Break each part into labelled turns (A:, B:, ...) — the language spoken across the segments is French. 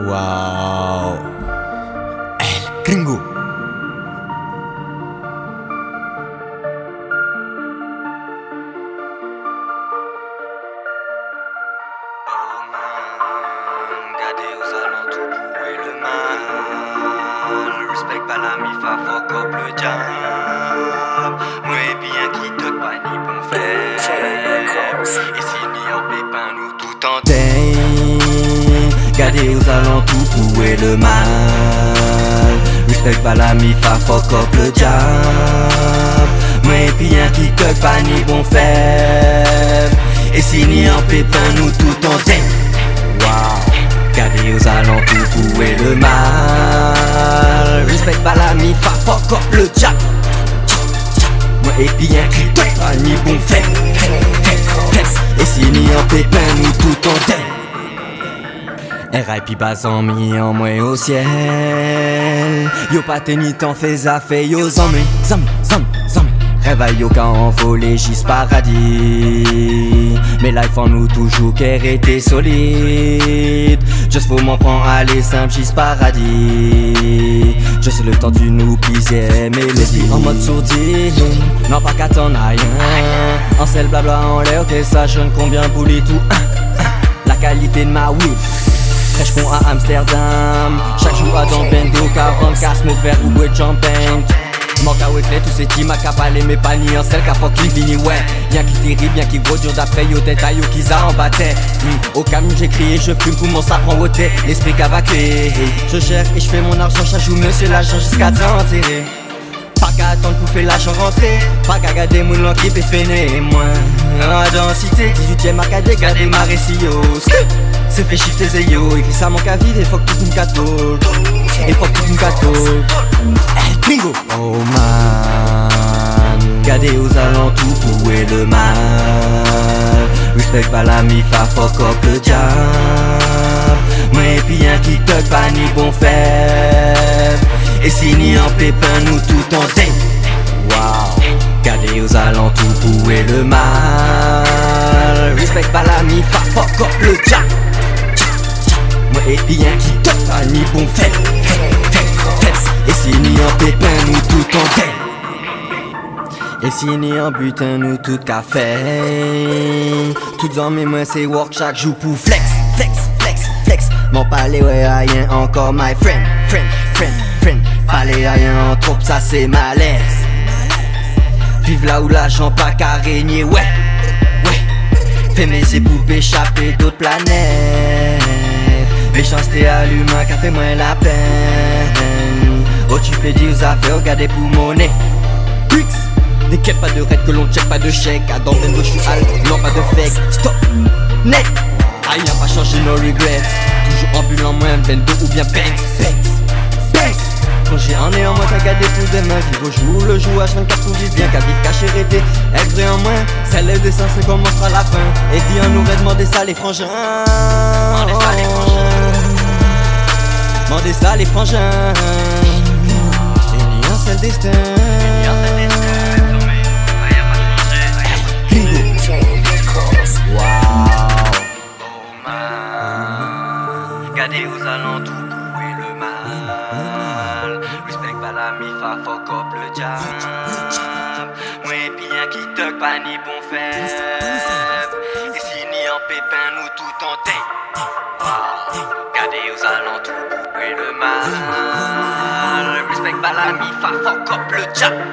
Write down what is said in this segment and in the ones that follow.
A: Wow. El Gringo.
B: Oh man, gardez aux alentours pour et le mal. Respect pas la mifa, fuck up le diable. Moi bien qui te pas ni bon faire. Et si ni en pépin, nous tout en
A: Dang. Gardez aux alentours pour et le mal. Respect pas la mifa, fuck up le diable. Moi bien qui te pas ni bon faire. Et si ni en pépin, nous tout en dang. Wow. Gardez aux alentours pour et le mal. Respect pas la mifa, fuck up le diable. Moi et bien qui te pas ni bon faire. Et si ni en pépin, nous tout en dang. RIP en mis en moins au ciel. Yo pas tenu temps fais affaire yo zame Zame, zame, zame Réveille yo quand on volé gis paradis. Mais life en nous toujours qu'elle était solide. Juste faut m'en prendre aller simple gis paradis. Je sais le temps du nous pisait mélodie En mode sourdine, non pas qu'à t'en rien En sel blabla en l'air que ça jeune combien bouli tout La qualité de ma weed Fraîche con à Amsterdam. Chaque jour à dans Bendo 40 casse mon verre ou champagne. Manque à Wetley, tous ces teams à capaler mes paniers en sel qu'à fucking vini ouais. Bien qui terrible, bien qui gros dur d'après yo tête à yo ça en battait. Hmm, Au camion j'ai crié, je fume pour mon sapin ôté L'esprit cavaqué Je gère et je fais mon argent chaque jour monsieur l'agent jusqu'à t'enterrer pas qu'à attendre pour faire l'argent rentrer. Pas qu'à garder mon long qui peut freiner Moi, en densité 18ème à garder, garder ma récio C'est fait shifter c'est yo. Ça mon qu'à vivre et faut que tout une cadeau Et faut que tout une cadeau El Gringo Oh man. Gardez aux alentours pour et le mal. Respect pas la mifa, fuck up le diable. Moi bien qui te pas ni bon faible Et si ni en pépin nous tout en ding Wow. Gardez aux alentours pour et le mal? Respect pas la mifa, fuck up le diable Moi bien qui te pas ni bon faible Et si ni en pépin nous tout en ding et si ni en butin nous tout café Tout en mes mains c'est work chaque jour pour flex, flex, flex, flex. Mon palais ouais rien encore my friend, friend, Palais rien en trop ça c'est malaise Vive là où l'argent pas qu'à régner ouais, ouais Fais mes poupées échapper d'autres planètes Méchanceté à l'humain qu'a fait moins la peine Oh tu peux dire aux affaires, regardez pour Bricks des quêtes, pas de raid que l'on check, pas de chèque. À dans de chou non pas de fake. Stop, net. Aïe, y'a pas changé, no regrets. Toujours ambulant, moins bendo ou bien banks. Quand j'ai un nez en moins, t'as gardé pour demain. Vivre au jour le jour, H24 pour vivre bien, qu'à vivre caché, rété. Être vrai en moins, celle des sens, c'est comment sera la fin. Et vie, on nous demander ça, les frangins.
B: Demandez ça, les frangins.
A: Les frangins. Union, c'est le destin. Wow.
B: Oh man, gardez aux alentours mifa, fuck up le diable. Moi bien qui te pas ni bon faible. Et si ni en pépin, nous tout en. Gardez aux alentours pour le mal. Respect pas la mifa, fuck up le diable.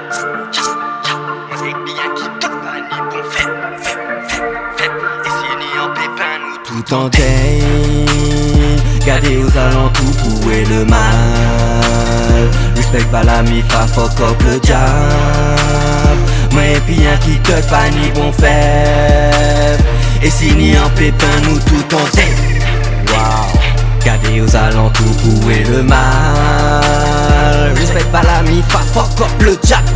B: Moi bien qui te pas ni bon faible. Et si ni pépin, nous tout
A: en Gardez aux alentours pour et le mal. Respect pas la mifa, fuck up le diable. Moi bien qui te pas ni bon faible Et si ni en pépin nous tout en deuil Wow. Gardez aux alentours pour et le mal. Respect pas la mifa, fuck up le diable.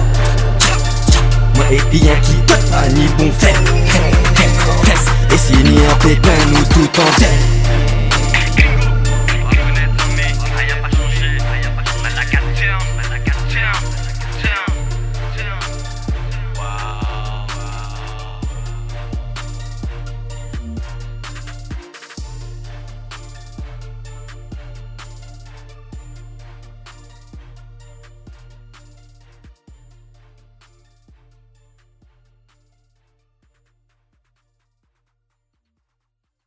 A: Moi bien qui te pas ni bon faible et si ni en pépin, nous tout en tête